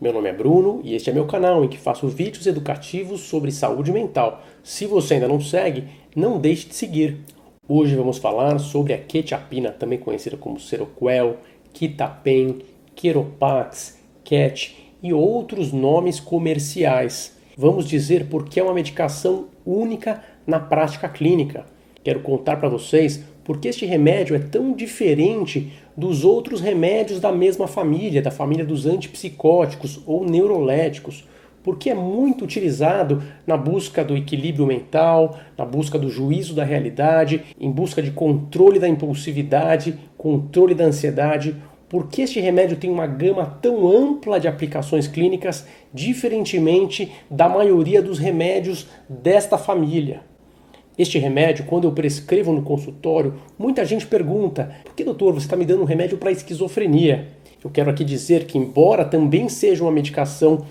Meu nome é Bruno e este é meu canal em que faço vídeos educativos sobre saúde mental. Se você ainda não segue, não deixe de seguir. Hoje vamos falar sobre a quetiapina, também conhecida como Seroquel, Quitapen, Queropax, Cat e outros nomes comerciais. Vamos dizer porque é uma medicação única na prática clínica. Quero contar para vocês porque este remédio é tão diferente dos outros remédios da mesma família, da família dos antipsicóticos ou neuroléticos, porque é muito utilizado na busca do equilíbrio mental, na busca do juízo da realidade, em busca de controle da impulsividade, controle da ansiedade. Porque este remédio tem uma gama tão ampla de aplicações clínicas, diferentemente da maioria dos remédios desta família. Este remédio, quando eu prescrevo no consultório, muita gente pergunta: por que, doutor, você está me dando um remédio para esquizofrenia? Eu quero aqui dizer que, embora também seja uma medicação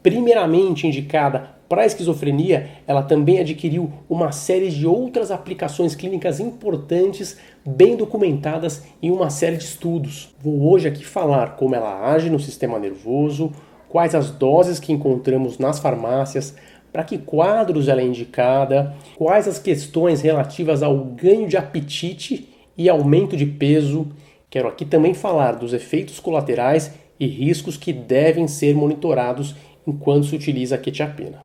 primeiramente indicada para a esquizofrenia, ela também adquiriu uma série de outras aplicações clínicas importantes, bem documentadas em uma série de estudos. Vou hoje aqui falar como ela age no sistema nervoso, quais as doses que encontramos nas farmácias, para que quadros ela é indicada, quais as questões relativas ao ganho de apetite e aumento de peso. Quero aqui também falar dos efeitos colaterais e riscos que devem ser monitorados enquanto se utiliza a quetiapina.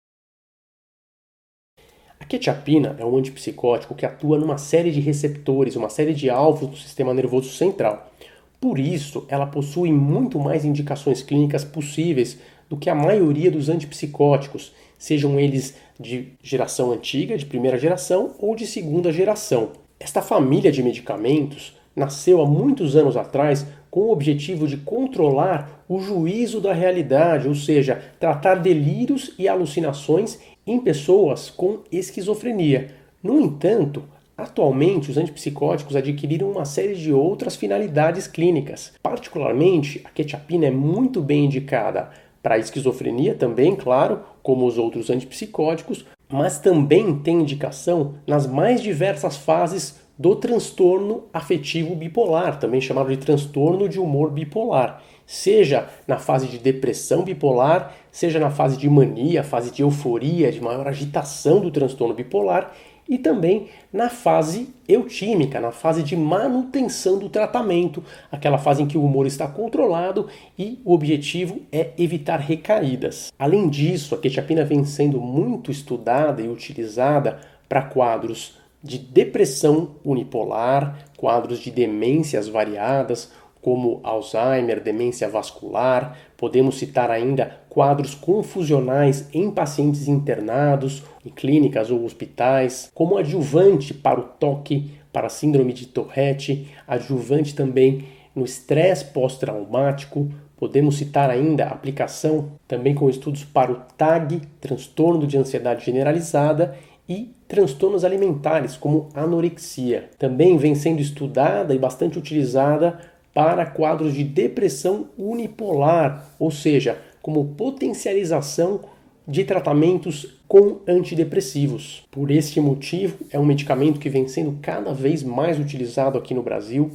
A quetiapina é um antipsicótico que atua numa série de receptores, uma série de alvos do sistema nervoso central. Por isso, ela possui muito mais indicações clínicas possíveis do que a maioria dos antipsicóticos, sejam eles de geração antiga, de primeira geração ou de segunda geração. Esta família de medicamentos nasceu há muitos anos atrás com o objetivo de controlar o juízo da realidade, ou seja, tratar delírios e alucinações em pessoas com esquizofrenia. No entanto, Atualmente, os antipsicóticos adquiriram uma série de outras finalidades clínicas. Particularmente, a quetiapina é muito bem indicada para a esquizofrenia também, claro, como os outros antipsicóticos, mas também tem indicação nas mais diversas fases do transtorno afetivo bipolar, também chamado de transtorno de humor bipolar, seja na fase de depressão bipolar, seja na fase de mania, fase de euforia, de maior agitação do transtorno bipolar, e também na fase eutímica, na fase de manutenção do tratamento, aquela fase em que o humor está controlado e o objetivo é evitar recaídas. Além disso, a quetiapina vem sendo muito estudada e utilizada para quadros de depressão unipolar, quadros de demências variadas, como Alzheimer, demência vascular. Podemos citar ainda quadros confusionais em pacientes internados, em clínicas ou hospitais, como adjuvante para o toque, para a síndrome de Tourette, adjuvante também no estresse pós-traumático. Podemos citar ainda aplicação também com estudos para o TAG, transtorno de ansiedade generalizada, e transtornos alimentares, como anorexia. Também vem sendo estudada e bastante utilizada para quadros de depressão unipolar, ou seja, como potencialização de tratamentos com antidepressivos. Por este motivo, é um medicamento que vem sendo cada vez mais utilizado aqui no Brasil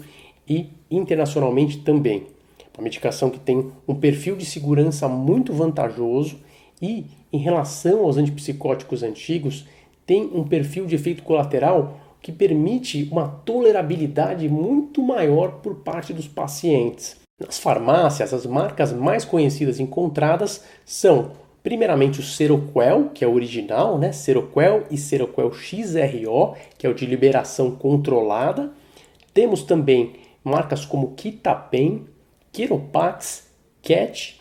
e internacionalmente também. Uma medicação que tem um perfil de segurança muito vantajoso e, em relação aos antipsicóticos antigos, tem um perfil de efeito colateral que permite uma tolerabilidade muito maior por parte dos pacientes. Nas farmácias, as marcas mais conhecidas encontradas são, primeiramente, o Seroquel, que é o original, né? Seroquel e Seroquel XRO, que é o de liberação controlada. Temos também marcas como Quitapen, Quiropax, Cat,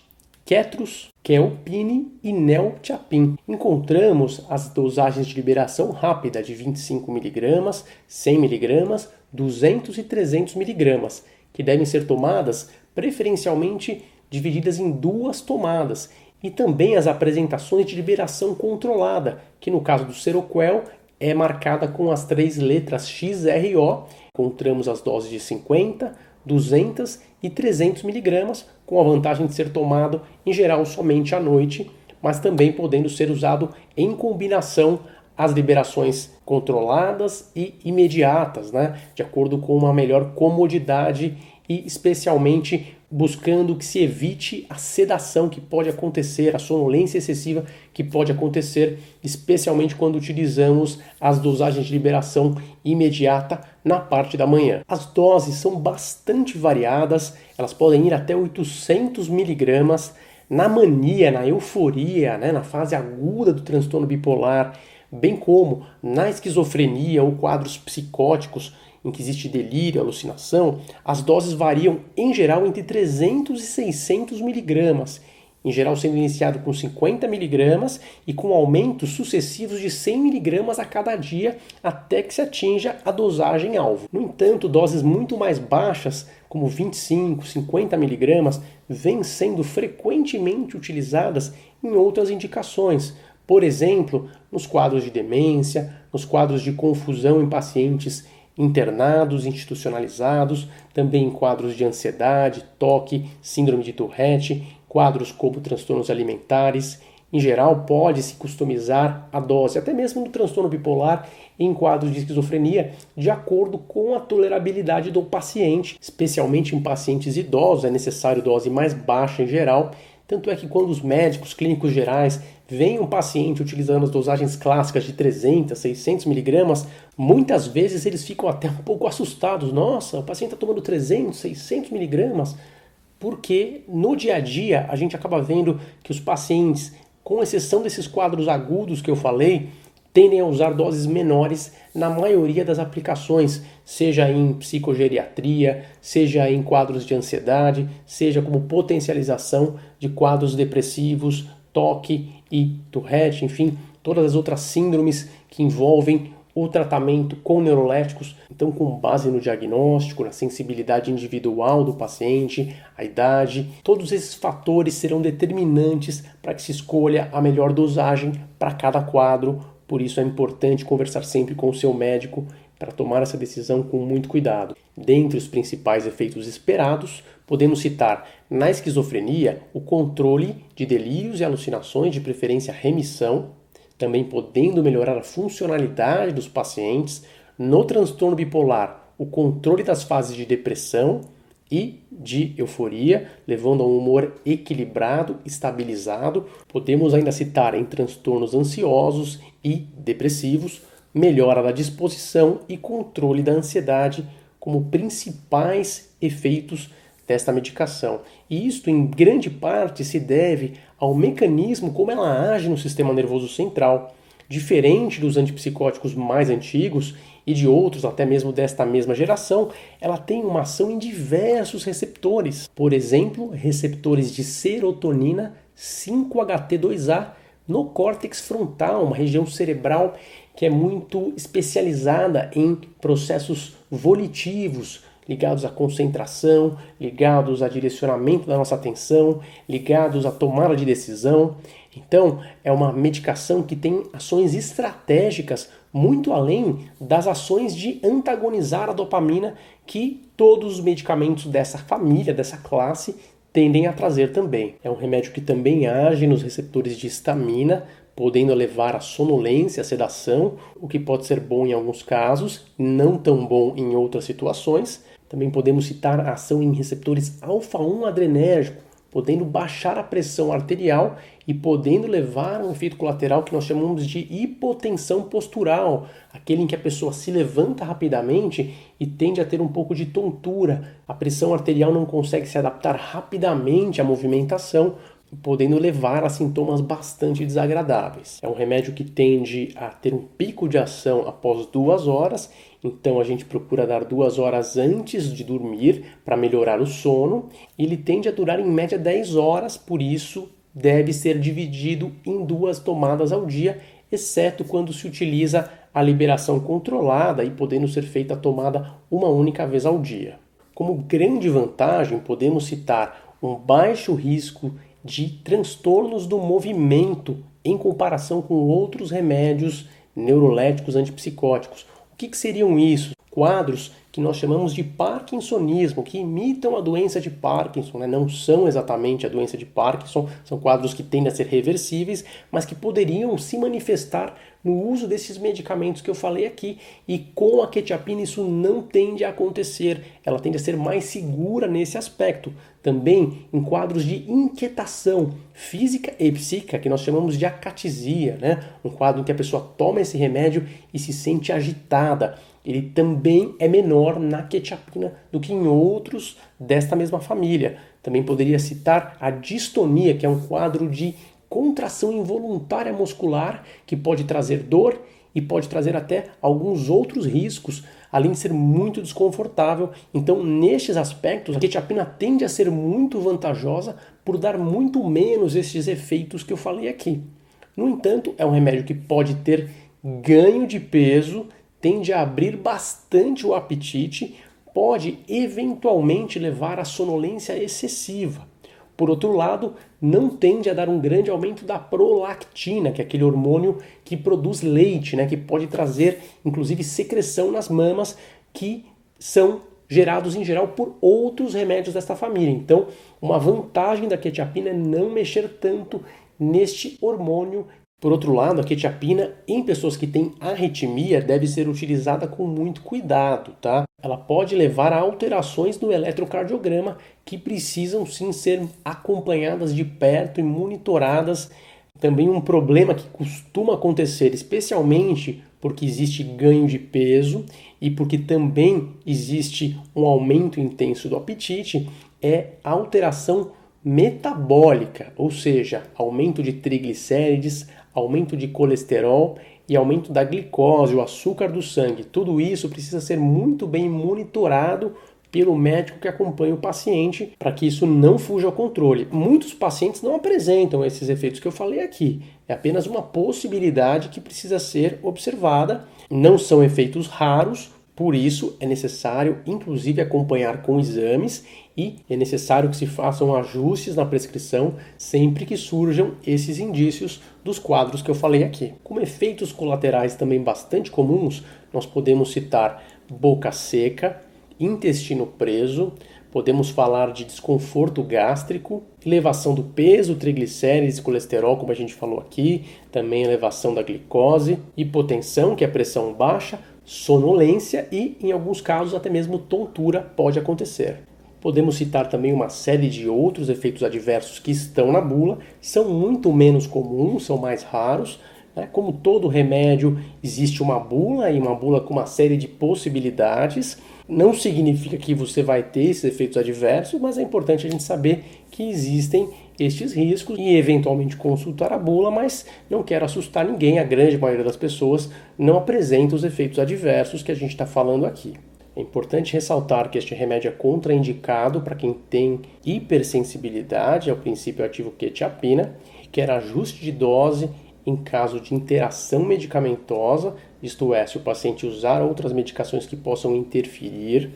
Ketrus, Kelpine e Neltiapin. Encontramos as dosagens de liberação rápida de 25mg, 100mg, 200 e 300mg, que devem ser tomadas preferencialmente divididas em duas tomadas, e também as apresentações de liberação controlada, que no caso do Seroquel é marcada com as três letras XRO. Encontramos as doses de 50, 200 e 300 miligramas, com a vantagem de ser tomado em geral somente à noite, mas também podendo ser usado em combinação às liberações controladas e imediatas, né? de acordo com uma melhor comodidade e especialmente buscando que se evite a sedação que pode acontecer, a sonolência excessiva que pode acontecer, especialmente quando utilizamos as dosagens de liberação imediata na parte da manhã. As doses são bastante variadas, elas podem ir até 800 miligramas na mania, na euforia, né, na fase aguda do transtorno bipolar, bem como na esquizofrenia ou quadros psicóticos em que existe delírio, alucinação, as doses variam em geral entre 300 e 600 miligramas, em geral sendo iniciado com 50 miligramas e com aumentos sucessivos de 100 miligramas a cada dia até que se atinja a dosagem alvo. No entanto, doses muito mais baixas, como 25, 50 miligramas, vêm sendo frequentemente utilizadas em outras indicações, por exemplo, nos quadros de demência, nos quadros de confusão em pacientes internados, institucionalizados, também em quadros de ansiedade, toque, síndrome de Tourette, quadros como transtornos alimentares. Em geral, pode-se customizar a dose, até mesmo no transtorno bipolar, em quadros de esquizofrenia, de acordo com a tolerabilidade do paciente, especialmente em pacientes idosos, é necessário dose mais baixa em geral. Tanto é que quando os médicos clínicos gerais vem um paciente utilizando as dosagens clássicas de 300, 600 miligramas, muitas vezes eles ficam até um pouco assustados. Nossa, o paciente está tomando 300, 600 miligramas. Porque no dia a dia a gente acaba vendo que os pacientes, com exceção desses quadros agudos que eu falei, tendem a usar doses menores na maioria das aplicações, seja em psicogeriatria, seja em quadros de ansiedade, seja como potencialização de quadros depressivos, toque e Tourette, enfim, todas as outras síndromes que envolvem o tratamento com neuroléticos, então com base no diagnóstico, na sensibilidade individual do paciente, a idade, todos esses fatores serão determinantes para que se escolha a melhor dosagem para cada quadro. Por isso é importante conversar sempre com o seu médico para tomar essa decisão com muito cuidado. Dentre os principais efeitos esperados, podemos citar na esquizofrenia o controle de delírios e alucinações, de preferência remissão, também podendo melhorar a funcionalidade dos pacientes, no transtorno bipolar, o controle das fases de depressão e de euforia, levando a um humor equilibrado, estabilizado. Podemos ainda citar em transtornos ansiosos e depressivos melhora da disposição e controle da ansiedade como principais efeitos desta medicação. E isto, em grande parte, se deve ao mecanismo como ela age no sistema nervoso central. Diferente dos antipsicóticos mais antigos e de outros, até mesmo desta mesma geração, ela tem uma ação em diversos receptores. Por exemplo, receptores de serotonina 5-HT2A no córtex frontal, uma região cerebral que é muito especializada em processos volitivos, ligados à concentração, ligados a direcionamento da nossa atenção, ligados à tomada de decisão. Então, é uma medicação que tem ações estratégicas muito além das ações de antagonizar a dopamina que todos os medicamentos dessa família, dessa classe, tendem a trazer também. É um remédio que também age nos receptores de histamina, podendo levar à sonolência, à sedação, o que pode ser bom em alguns casos, não tão bom em outras situações. Também podemos citar a ação em receptores alfa-1 adrenérgico, podendo baixar a pressão arterial e podendo levar a um efeito colateral que nós chamamos de hipotensão postural, aquele em que a pessoa se levanta rapidamente e tende a ter um pouco de tontura. A pressão arterial não consegue se adaptar rapidamente à movimentação, podendo levar a sintomas bastante desagradáveis. É um remédio que tende a ter um pico de ação após duas horas, então a gente procura dar duas horas antes de dormir para melhorar o sono. Ele tende a durar em média 10 horas, por isso deve ser dividido em duas tomadas ao dia, exceto quando se utiliza a liberação controlada e podendo ser feita a tomada uma única vez ao dia. Como grande vantagem, podemos citar um baixo risco de transtornos do movimento em comparação com outros remédios neuroléticos antipsicóticos. Que, que seriam isso? Quadros que nós chamamos de parkinsonismo, que imitam a doença de Parkinson, né? não são exatamente a doença de Parkinson, são quadros que tendem a ser reversíveis, mas que poderiam se manifestar no uso desses medicamentos que eu falei aqui. E com a quetiapina isso não tende a acontecer, ela tende a ser mais segura nesse aspecto. Também em quadros de inquietação física e psíquica, que nós chamamos de acatisia, né? um quadro em que a pessoa toma esse remédio e se sente agitada ele também é menor na quetiapina do que em outros desta mesma família. Também poderia citar a distonia, que é um quadro de contração involuntária muscular que pode trazer dor e pode trazer até alguns outros riscos, além de ser muito desconfortável. Então, nestes aspectos, a quetiapina tende a ser muito vantajosa por dar muito menos esses efeitos que eu falei aqui. No entanto, é um remédio que pode ter ganho de peso tende a abrir bastante o apetite, pode eventualmente levar à sonolência excessiva. Por outro lado, não tende a dar um grande aumento da prolactina, que é aquele hormônio que produz leite, né, que pode trazer inclusive secreção nas mamas, que são gerados em geral por outros remédios desta família. Então, uma vantagem da quetiapina é não mexer tanto neste hormônio por outro lado, a quetiapina em pessoas que têm arritmia deve ser utilizada com muito cuidado, tá? Ela pode levar a alterações no eletrocardiograma que precisam sim ser acompanhadas de perto e monitoradas. Também um problema que costuma acontecer, especialmente porque existe ganho de peso e porque também existe um aumento intenso do apetite, é a alteração metabólica, ou seja, aumento de triglicérides, aumento de colesterol e aumento da glicose, o açúcar do sangue. Tudo isso precisa ser muito bem monitorado pelo médico que acompanha o paciente para que isso não fuja ao controle. Muitos pacientes não apresentam esses efeitos que eu falei aqui. É apenas uma possibilidade que precisa ser observada. Não são efeitos raros, por isso, é necessário, inclusive, acompanhar com exames e é necessário que se façam ajustes na prescrição sempre que surjam esses indícios dos quadros que eu falei aqui. Como efeitos colaterais também bastante comuns, nós podemos citar boca seca, intestino preso, podemos falar de desconforto gástrico, elevação do peso, triglicérides e colesterol, como a gente falou aqui, também elevação da glicose, hipotensão, que é pressão baixa, sonolência e, em alguns casos, até mesmo tontura pode acontecer. Podemos citar também uma série de outros efeitos adversos que estão na bula, são muito menos comuns, são mais raros. Né? Como todo remédio, existe uma bula e uma bula com uma série de possibilidades. Não significa que você vai ter esses efeitos adversos, mas é importante a gente saber que existem estes riscos e eventualmente consultar a bula, mas não quero assustar ninguém, a grande maioria das pessoas não apresenta os efeitos adversos que a gente está falando aqui. É importante ressaltar que este remédio é contraindicado para quem tem hipersensibilidade ao princípio ativo quetiapina quer ajuste de dose em caso de interação medicamentosa, isto é, se o paciente usar outras medicações que possam interferir.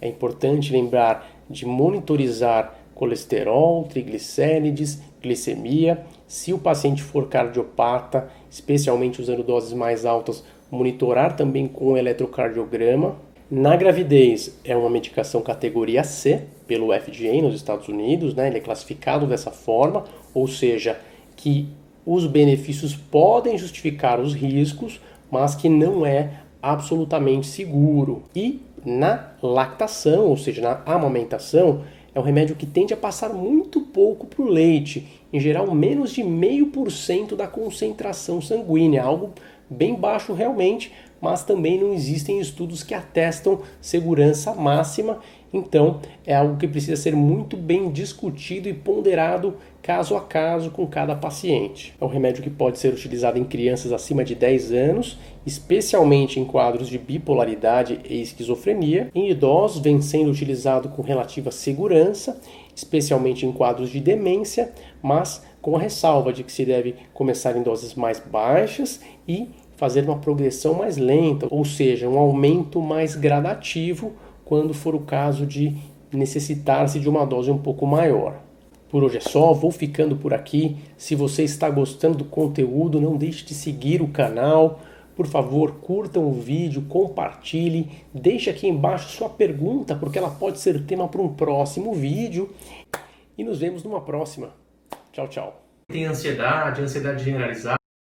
É importante lembrar de monitorizar colesterol, triglicérides, glicemia. Se o paciente for cardiopata, especialmente usando doses mais altas, monitorar também com eletrocardiograma. Na gravidez, é uma medicação categoria C pelo FDA nos Estados Unidos, né? ele é classificado dessa forma, ou seja, que os benefícios podem justificar os riscos, mas que não é absolutamente seguro. E na lactação, ou seja, na amamentação, é um remédio que tende a passar muito pouco para o leite, em geral menos de meio por cento da concentração sanguínea, algo bem baixo realmente, mas também não existem estudos que atestam segurança máxima, então é algo que precisa ser muito bem discutido e ponderado caso a caso com cada paciente. É um remédio que pode ser utilizado em crianças acima de 10 anos, especialmente em quadros de bipolaridade e esquizofrenia. Em idosos, vem sendo utilizado com relativa segurança, especialmente em quadros de demência, mas com a ressalva de que se deve começar em doses mais baixas e fazer uma progressão mais lenta, ou seja, um aumento mais gradativo quando for o caso de necessitar-se de uma dose um pouco maior. Por hoje é só, vou ficando por aqui. Se você está gostando do conteúdo, não deixe de seguir o canal, Por favor, curtam o vídeo, compartilhe, deixe aqui embaixo sua pergunta, porque ela pode ser tema para um próximo vídeo. E nos vemos numa próxima. Tchau, tchau. Tem ansiedade, ansiedade generalizada.